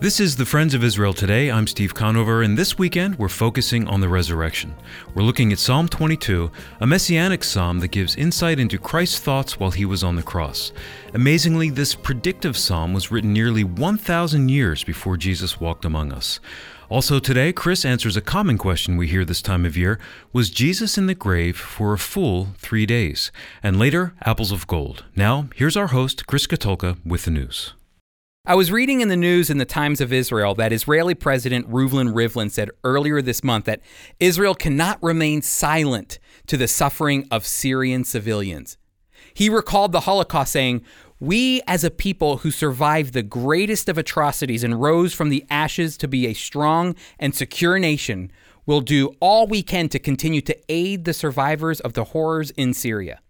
This is the Friends of Israel today. I'm Steve Conover, and this weekend we're focusing on the resurrection. We're looking at Psalm 22, a messianic psalm that gives insight into Christ's thoughts while he was on the cross. Amazingly, this predictive psalm was written nearly 1,000 years before Jesus walked among us. Also today, Chris answers a common question we hear this time of year Was Jesus in the grave for a full three days? And later, apples of gold. Now, here's our host, Chris Katulka, with the news. I was reading in the news in the Times of Israel that Israeli President Reuven Rivlin said earlier this month that Israel cannot remain silent to the suffering of Syrian civilians. He recalled the Holocaust, saying, We, as a people who survived the greatest of atrocities and rose from the ashes to be a strong and secure nation, will do all we can to continue to aid the survivors of the horrors in Syria.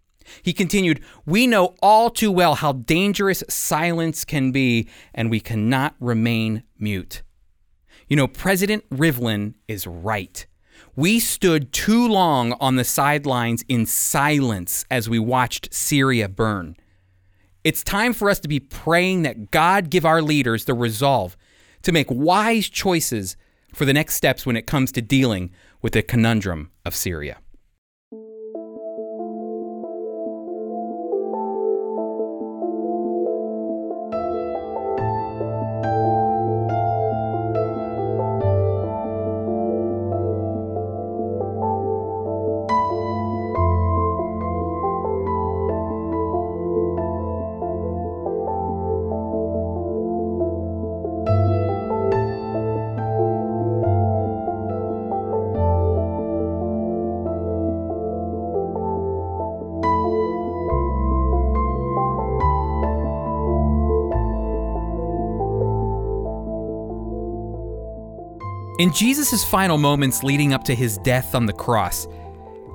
He continued, We know all too well how dangerous silence can be, and we cannot remain mute. You know, President Rivlin is right. We stood too long on the sidelines in silence as we watched Syria burn. It's time for us to be praying that God give our leaders the resolve to make wise choices for the next steps when it comes to dealing with the conundrum of Syria. In Jesus' final moments leading up to his death on the cross,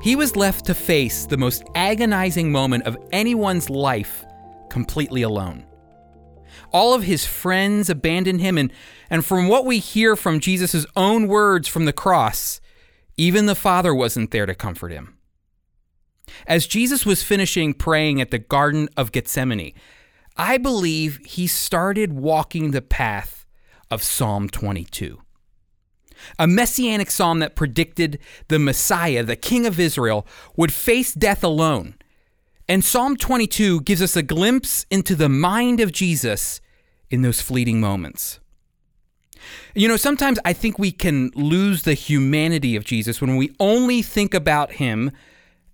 he was left to face the most agonizing moment of anyone's life completely alone. All of his friends abandoned him, and, and from what we hear from Jesus' own words from the cross, even the Father wasn't there to comfort him. As Jesus was finishing praying at the Garden of Gethsemane, I believe he started walking the path of Psalm 22 a messianic psalm that predicted the Messiah, the King of Israel, would face death alone. And Psalm 22 gives us a glimpse into the mind of Jesus in those fleeting moments. You know, sometimes I think we can lose the humanity of Jesus when we only think about him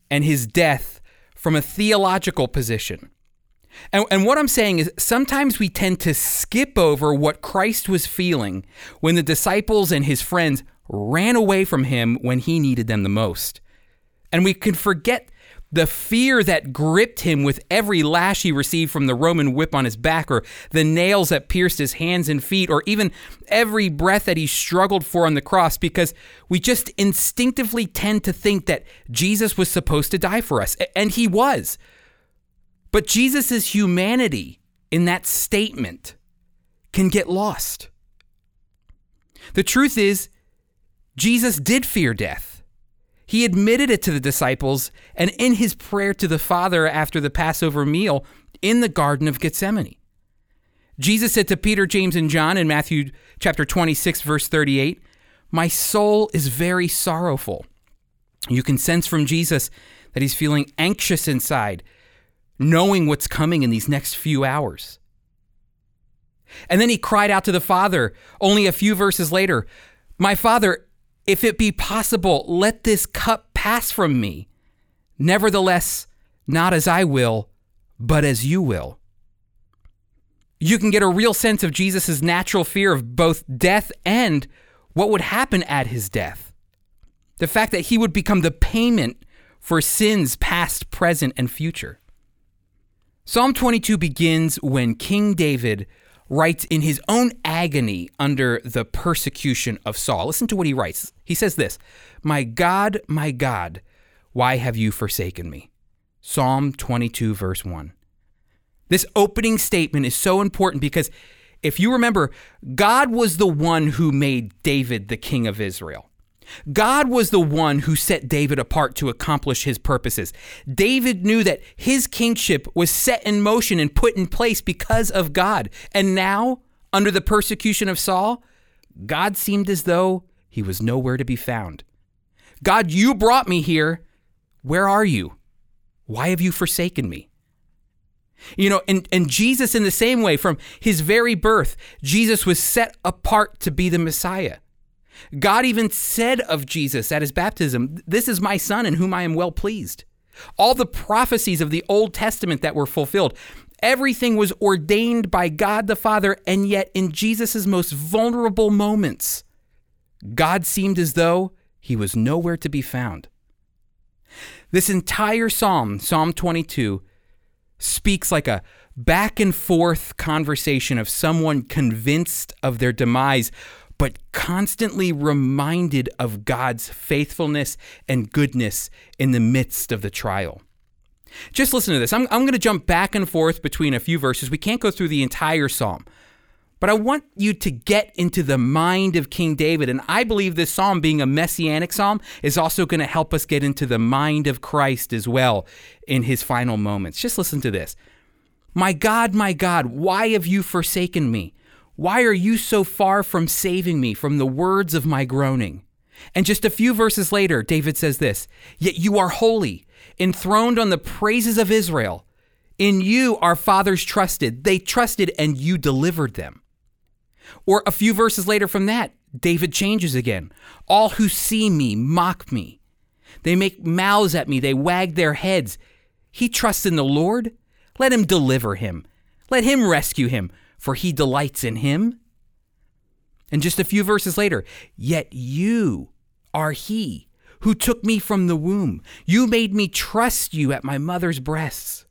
and his death from a theological position. And, and what I'm saying is sometimes we tend to skip over what Christ was feeling when the disciples and his friends ran away from him when he needed them the most. And we can forget the fear that gripped him with every lash he received from the Roman whip on his back, or the nails that pierced his hands and feet, or even every breath that he struggled for on the cross, because we just instinctively tend to think that Jesus was supposed to die for us. And he was. But Jesus' humanity in that statement can get lost. The truth is, Jesus did fear death. He admitted it to the disciples and in his prayer to the Father after the Passover meal in the Garden of Gethsemane. Jesus said to Peter, James, and John in Matthew chapter 26, verse 38, My soul is very sorrowful. You can sense from Jesus that he's feeling anxious inside knowing what's coming in these next few hours. And then he cried out to the Father only a few verses later My Father, if it be possible, let this cup pass from me. Nevertheless, not as I will, but as you will. You can get a real sense of Jesus' natural fear of both death and what would happen at his death. The fact that he would become the payment for sins past, present, and future. Psalm 22 begins when King David writes in his own agony under the persecution of Saul. Listen to what he writes. He says this My God, my God, why have you forsaken me? Psalm 22, verse 1. This opening statement is so important because if you remember, God was the one who made David the king of Israel. God was the one who set David apart to accomplish his purposes. David knew that his kingship was set in motion and put in place because of God. And now, Under the persecution of Saul, God seemed as though he was nowhere to be found. God, you brought me here. Where are you? Why have you forsaken me? You know, and, and Jesus, in the same way, from his very birth, Jesus was set apart to be the Messiah. God even said of Jesus at his baptism, This is my son in whom I am well pleased. All the prophecies of the Old Testament that were fulfilled, everything was ordained by God the Father, and yet in Jesus' most vulnerable moments, God seemed as though he was nowhere to be found. This entire psalm, Psalm 22, speaks like a back and forth conversation of someone convinced of their demise, but constantly reminded of God's faithfulness and goodness in the midst of the trial. Just listen to this. I'm, I'm going to jump back and forth between a few verses. We can't go through the entire psalm, but I want you to get into the mind of King David. And I believe this psalm, being a messianic psalm, is also going to help us get into the mind of Christ as well in his final moments. Just listen to this My God, my God, why have you forsaken me? Why are you so far from saving me from the words of my groaning? And just a few verses later, David says this Yet you are holy, enthroned on the praises of Israel. In you our fathers trusted. They trusted and you delivered them. Or a few verses later from that, David changes again. All who see me mock me. They make mouths at me, they wag their heads. He trusts in the Lord. Let him deliver him. Let him rescue him, for he delights in him. And just a few verses later, yet you are he who took me from the womb. You made me trust you at my mother's breasts.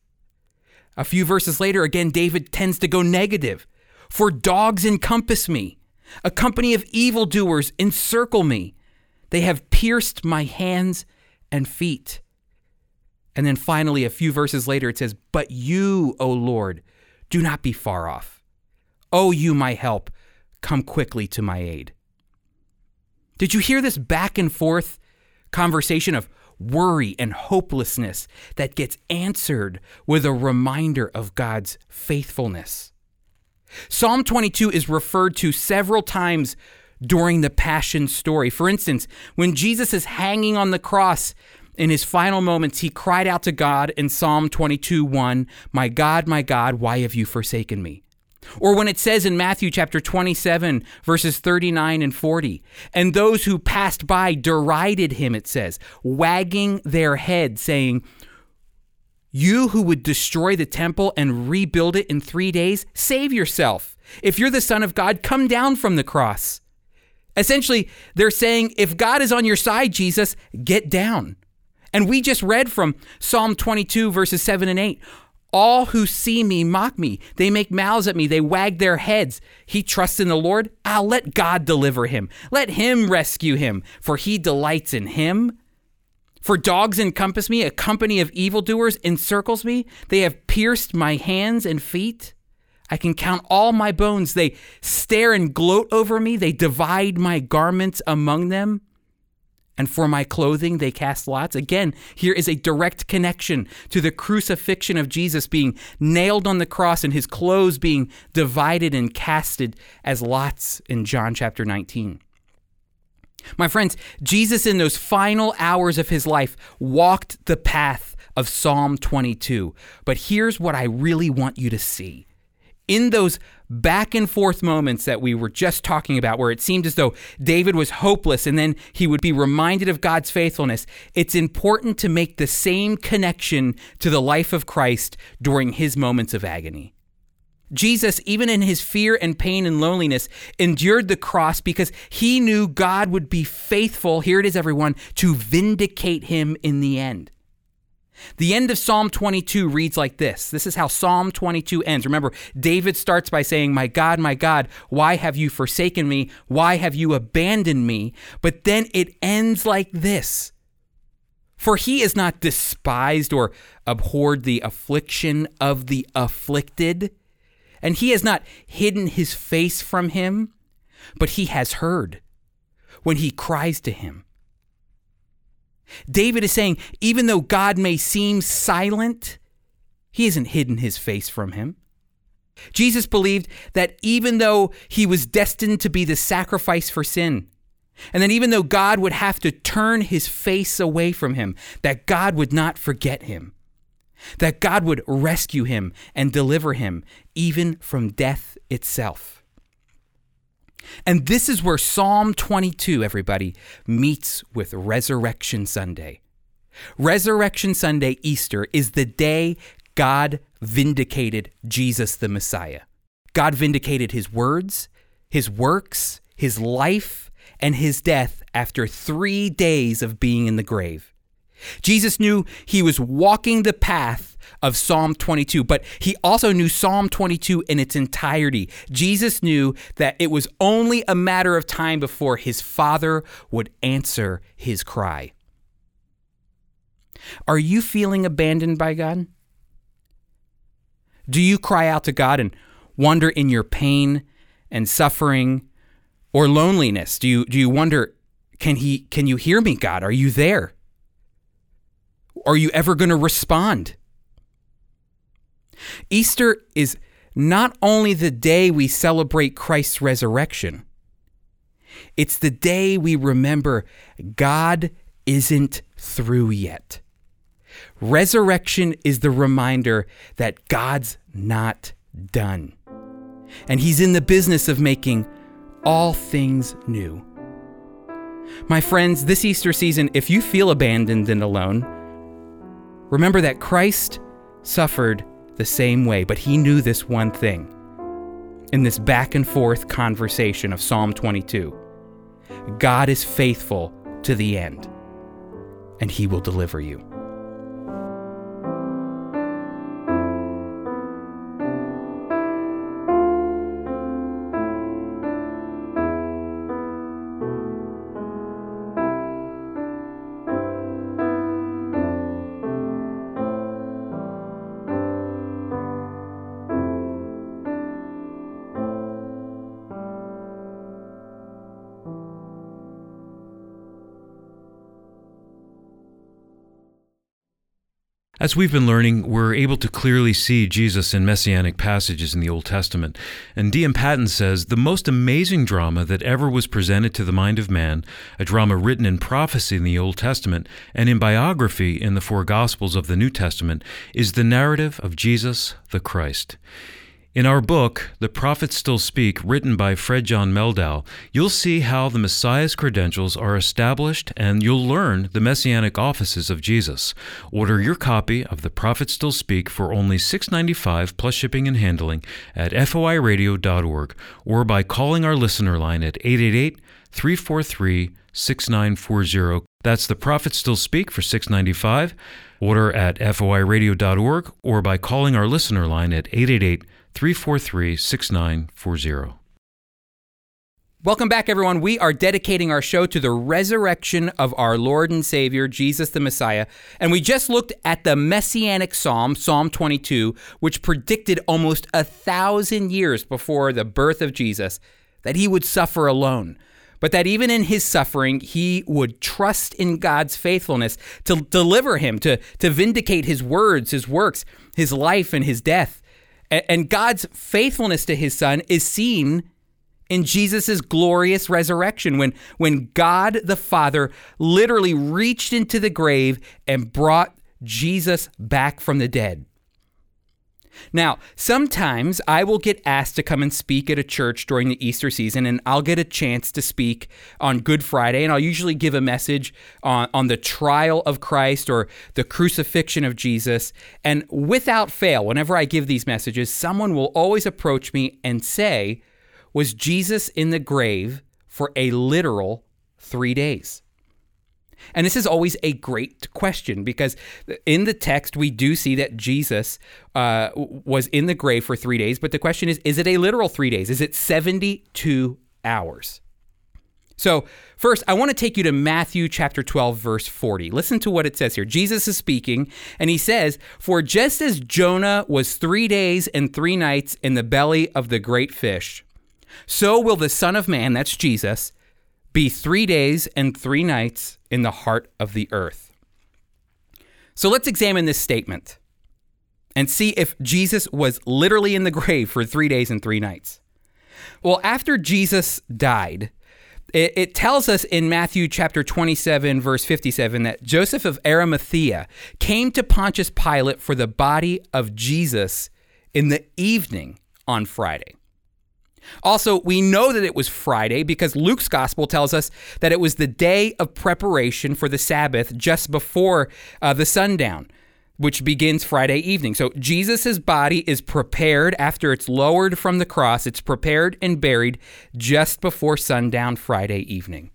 A few verses later, again, David tends to go negative. For dogs encompass me, a company of evildoers encircle me. They have pierced my hands and feet. And then finally, a few verses later, it says, But you, O Lord, do not be far off. O you, my help, come quickly to my aid. Did you hear this back and forth conversation of worry and hopelessness that gets answered with a reminder of God's faithfulness? Psalm 22 is referred to several times during the Passion story. For instance, when Jesus is hanging on the cross in his final moments, he cried out to God in Psalm 22 1, My God, my God, why have you forsaken me? Or when it says in Matthew chapter 27, verses 39 and 40, and those who passed by derided him, it says, wagging their head, saying, you who would destroy the temple and rebuild it in three days, save yourself. If you're the Son of God, come down from the cross. Essentially, they're saying, if God is on your side, Jesus, get down. And we just read from Psalm 22, verses 7 and 8. All who see me mock me. They make mouths at me. They wag their heads. He trusts in the Lord. I'll let God deliver him. Let him rescue him, for he delights in him. For dogs encompass me, a company of evildoers encircles me. They have pierced my hands and feet. I can count all my bones. They stare and gloat over me. They divide my garments among them. And for my clothing, they cast lots. Again, here is a direct connection to the crucifixion of Jesus being nailed on the cross and his clothes being divided and casted as lots in John chapter 19. My friends, Jesus, in those final hours of his life, walked the path of Psalm 22. But here's what I really want you to see. In those back and forth moments that we were just talking about, where it seemed as though David was hopeless and then he would be reminded of God's faithfulness, it's important to make the same connection to the life of Christ during his moments of agony. Jesus, even in his fear and pain and loneliness, endured the cross because he knew God would be faithful, here it is, everyone, to vindicate him in the end. The end of Psalm 22 reads like this. This is how Psalm 22 ends. Remember, David starts by saying, My God, my God, why have you forsaken me? Why have you abandoned me? But then it ends like this For he is not despised or abhorred the affliction of the afflicted and he has not hidden his face from him, but he has heard when he cries to him. David is saying, even though God may seem silent, he hasn't hidden his face from him. Jesus believed that even though he was destined to be the sacrifice for sin, and that even though God would have to turn his face away from him, that God would not forget him, that God would rescue him and deliver him even from death itself. And this is where Psalm 22, everybody, meets with Resurrection Sunday. Resurrection Sunday, Easter, is the day God vindicated Jesus the Messiah. God vindicated his words, his works, his life, and his death after three days of being in the grave. Jesus knew he was walking the path of Psalm 22, but he also knew Psalm 22 in its entirety. Jesus knew that it was only a matter of time before his Father would answer his cry. Are you feeling abandoned by God? Do you cry out to God and wonder in your pain and suffering or loneliness? Do you do you wonder can he can you hear me God? Are you there? Are you ever going to respond? Easter is not only the day we celebrate Christ's resurrection. It's the day we remember God isn't through yet. Resurrection is the reminder that God's not done. And He's in the business of making all things new. My friends, this Easter season, if you feel abandoned and alone, remember that Christ suffered the same way, but He knew this one thing in this back and forth conversation of Psalm 22 God is faithful to the end, and He will deliver you. As we've been learning, we're able to clearly see Jesus in messianic passages in the Old Testament. And D.M. Paton says the most amazing drama that ever was presented to the mind of man, a drama written in prophecy in the Old Testament and in biography in the four Gospels of the New Testament, is the narrative of Jesus the Christ. In our book, The Prophets Still Speak, written by Fred John Meldau, you'll see how the Messiah's credentials are established and you'll learn the messianic offices of Jesus. Order your copy of The Prophets Still Speak for only $6.95 plus shipping and handling at foiradio.org or by calling our listener line at 888 343 6940. That's The Prophets Still Speak for $6.95. Order at foiradio.org or by calling our listener line at 888 343 6940. Welcome back, everyone. We are dedicating our show to the resurrection of our Lord and Savior, Jesus the Messiah. And we just looked at the messianic psalm, Psalm 22, which predicted almost a thousand years before the birth of Jesus that he would suffer alone. But that even in his suffering, he would trust in God's faithfulness to deliver him, to, to vindicate his words, his works, his life, and his death. And God's faithfulness to his son is seen in Jesus' glorious resurrection when, when God the Father literally reached into the grave and brought Jesus back from the dead. Now, sometimes I will get asked to come and speak at a church during the Easter season, and I'll get a chance to speak on Good Friday, and I'll usually give a message on, on the trial of Christ or the crucifixion of Jesus. And without fail, whenever I give these messages, someone will always approach me and say, Was Jesus in the grave for a literal three days? And this is always a great question because in the text, we do see that Jesus uh, was in the grave for three days. But the question is is it a literal three days? Is it 72 hours? So, first, I want to take you to Matthew chapter 12, verse 40. Listen to what it says here. Jesus is speaking, and he says, For just as Jonah was three days and three nights in the belly of the great fish, so will the Son of Man, that's Jesus, be three days and three nights in the heart of the earth. So let's examine this statement. and see if Jesus was literally in the grave for three days and three nights. Well, after Jesus died, it, it, tells us in Matthew chapter 27, verse 57, that Joseph of Arimathea came to Pontius Pilate for the body of Jesus in the evening on Friday. Also, we know that it was Friday because Luke's gospel tells us that it was the day of preparation for the Sabbath just before uh, the sundown, which begins Friday evening. So Jesus' body is prepared after it's lowered from the cross, it's prepared and buried just before sundown Friday evening.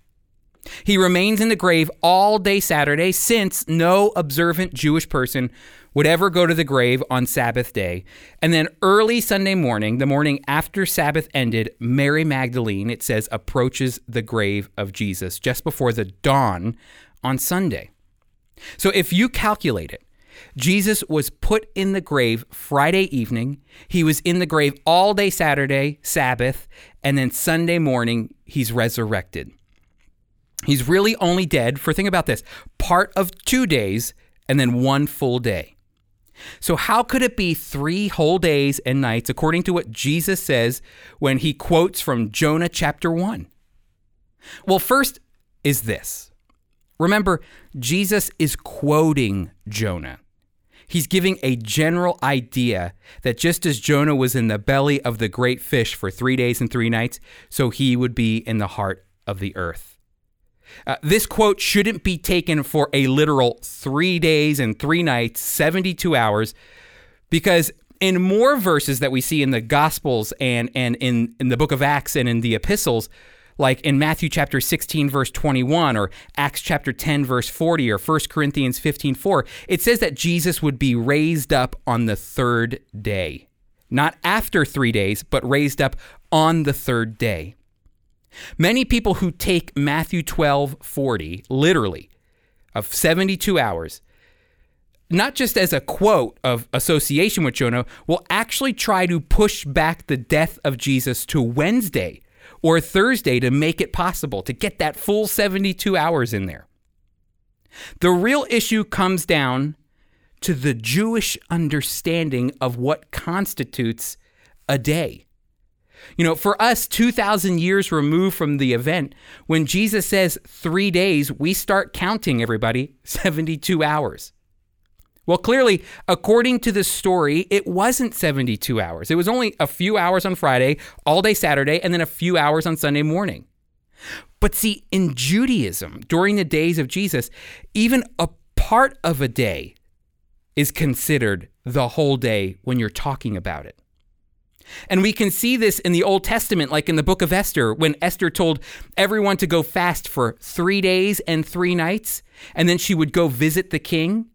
He remains in the grave all day Saturday since no observant Jewish person would ever go to the grave on Sabbath day. And then early Sunday morning, the morning after Sabbath ended, Mary Magdalene, it says, approaches the grave of Jesus just before the dawn on Sunday. So if you calculate it, Jesus was put in the grave Friday evening. He was in the grave all day Saturday, Sabbath, and then Sunday morning, he's resurrected. He's really only dead for, think about this, part of two days and then one full day. So, how could it be three whole days and nights, according to what Jesus says when he quotes from Jonah chapter 1? Well, first is this. Remember, Jesus is quoting Jonah. He's giving a general idea that just as Jonah was in the belly of the great fish for three days and three nights, so he would be in the heart of the earth. Uh, this quote shouldn't be taken for a literal three days and three nights, 72 hours, because in more verses that we see in the Gospels and, and in, in the book of Acts and in the epistles, like in Matthew chapter 16 verse 21 or Acts chapter 10 verse 40 or 1 Corinthians 15 4, it says that Jesus would be raised up on the third day. Not after 3 days, but raised up on the third day. Many people who take Matthew 12 40 literally of 72 hours, not just as a quote of association with Jonah, will actually try to push back the death of Jesus to Wednesday or Thursday to make it possible to get that full 72 hours in there. The real issue comes down to the Jewish understanding of what constitutes a day. You know, for us, 2,000 years removed from the event, when Jesus says three days, we start counting everybody 72 hours. Well, clearly, according to the story, it wasn't 72 hours. It was only a few hours on Friday, all day Saturday, and then a few hours on Sunday morning. But see, in Judaism, during the days of Jesus, even a part of a day is considered the whole day when you're talking about it. And we can see this in the Old Testament, like in the book of Esther, when Esther told everyone to go fast for three days and three nights, and then she would go visit the king.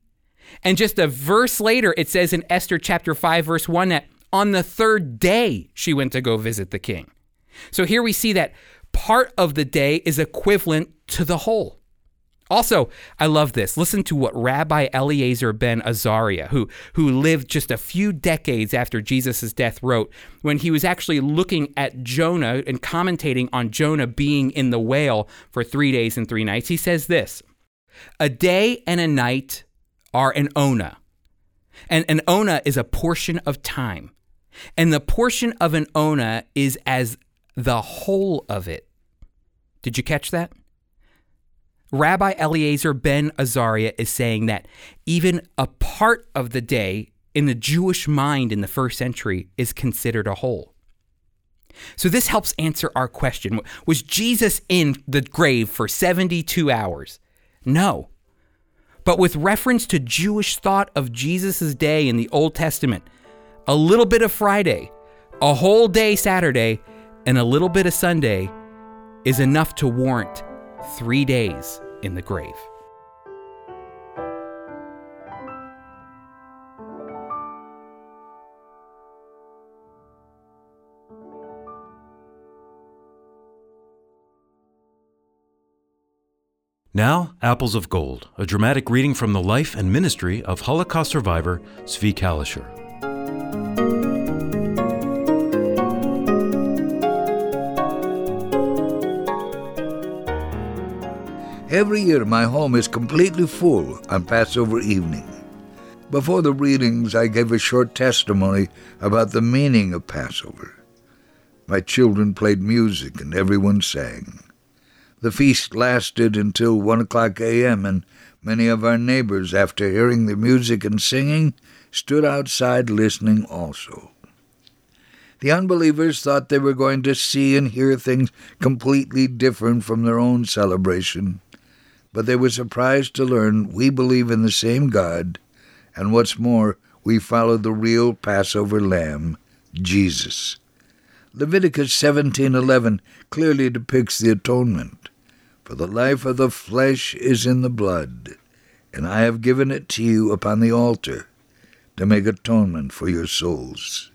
And just a verse later, it says in Esther chapter 5, verse 1, that on the third day she went to go visit the king. So here we see that part of the day is equivalent to the whole. Also, I love this. Listen to what Rabbi Eliezer ben Azaria, who, who lived just a few decades after Jesus' death, wrote when he was actually looking at Jonah and commentating on Jonah being in the whale for three days and three nights. He says this A day and a night are an ona. And an ona is a portion of time. And the portion of an ona is as the whole of it. Did you catch that? Rabbi Eliezer ben Azariah is saying that even a part of the day in the Jewish mind in the first century is considered a whole. So this helps answer our question Was Jesus in the grave for 72 hours? No. But with reference to Jewish thought of Jesus' day in the Old Testament, a little bit of Friday, a whole day Saturday, and a little bit of Sunday is enough to warrant three days in the grave. Now, Apples of Gold, a dramatic reading from the life and ministry of Holocaust survivor Zvi Kalisher. Every year, my home is completely full on Passover evening. Before the readings, I gave a short testimony about the meaning of Passover. My children played music and everyone sang. The feast lasted until 1 o'clock a.m., and many of our neighbors, after hearing the music and singing, stood outside listening also. The unbelievers thought they were going to see and hear things completely different from their own celebration, but they were surprised to learn we believe in the same God, and what's more, we follow the real Passover lamb, Jesus. Leviticus 17:11 clearly depicts the atonement. For the life of the flesh is in the blood, and I have given it to you upon the altar to make atonement for your souls.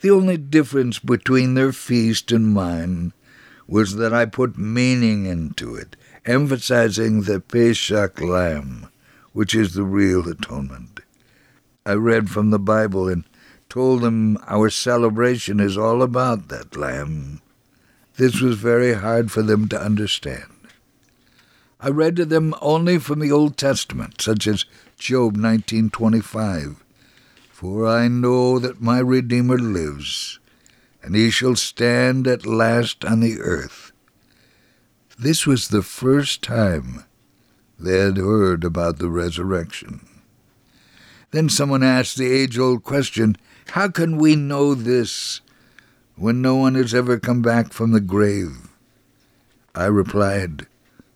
The only difference between their feast and mine was that I put meaning into it, emphasizing the Pesach lamb, which is the real atonement. I read from the Bible and told them our celebration is all about that lamb. This was very hard for them to understand. I read to them only from the Old Testament, such as Job 19:25. For I know that my Redeemer lives, and he shall stand at last on the earth. This was the first time they had heard about the resurrection. Then someone asked the age old question how can we know this when no one has ever come back from the grave? I replied,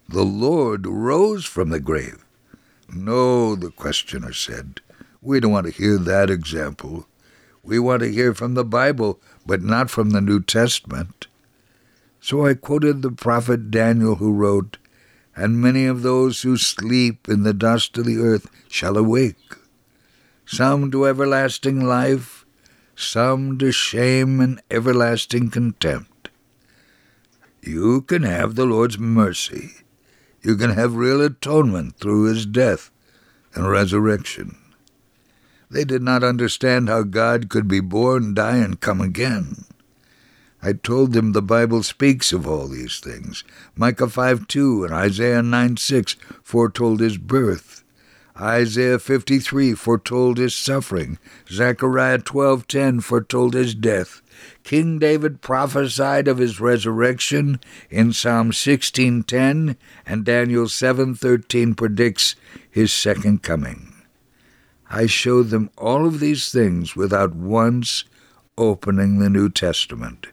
The Lord rose from the grave. No, the questioner said, we don't want to hear that example. We want to hear from the Bible, but not from the New Testament. So I quoted the prophet Daniel, who wrote, And many of those who sleep in the dust of the earth shall awake, some to everlasting life, some to shame and everlasting contempt. You can have the Lord's mercy. You can have real atonement through his death and resurrection. They did not understand how God could be born, die, and come again. I told them the Bible speaks of all these things. Micah 5 2 and Isaiah 9 6 foretold his birth. Isaiah 53 foretold his suffering. Zechariah 12:10 foretold his death. King David prophesied of his resurrection in Psalm 16:10 and Daniel 7:13 predicts his second coming. I showed them all of these things without once opening the New Testament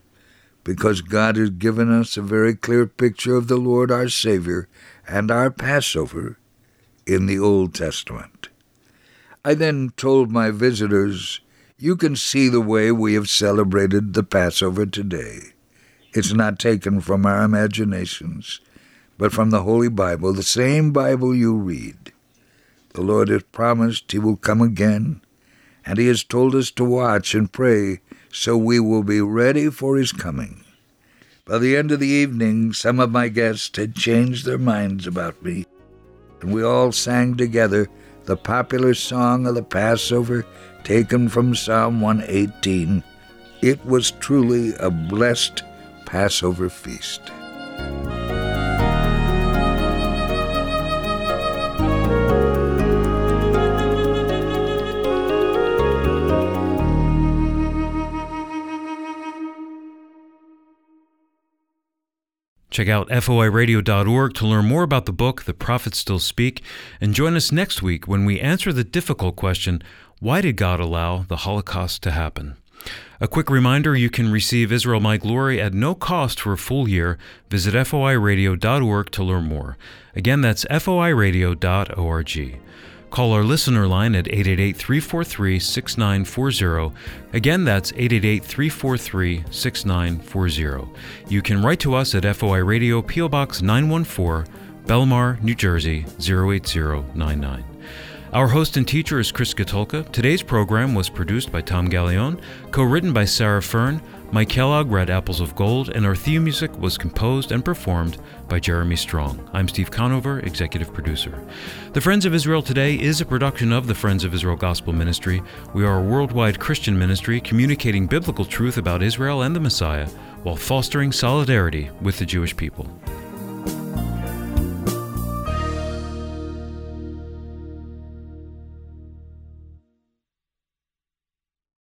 because God has given us a very clear picture of the Lord our Savior and our Passover in the Old Testament. I then told my visitors, You can see the way we have celebrated the Passover today. It's not taken from our imaginations, but from the Holy Bible, the same Bible you read. The Lord has promised He will come again, and He has told us to watch and pray so we will be ready for His coming. By the end of the evening, some of my guests had changed their minds about me and we all sang together the popular song of the Passover taken from Psalm 118. It was truly a blessed Passover feast. Check out foiradio.org to learn more about the book, The Prophets Still Speak, and join us next week when we answer the difficult question why did God allow the Holocaust to happen? A quick reminder you can receive Israel My Glory at no cost for a full year. Visit foiradio.org to learn more. Again, that's foiradio.org. Call our listener line at 888 343 6940. Again, that's 888 343 6940. You can write to us at FOI Radio, P.O. Box 914, Bellmawr, New Jersey 08099. Our host and teacher is Chris Katulka. Today's program was produced by Tom Gallione, co written by Sarah Fern. Mike Kellogg read Apples of Gold, and our theme music was composed and performed by Jeremy Strong. I'm Steve Conover, executive producer. The Friends of Israel Today is a production of the Friends of Israel Gospel Ministry. We are a worldwide Christian ministry communicating biblical truth about Israel and the Messiah while fostering solidarity with the Jewish people.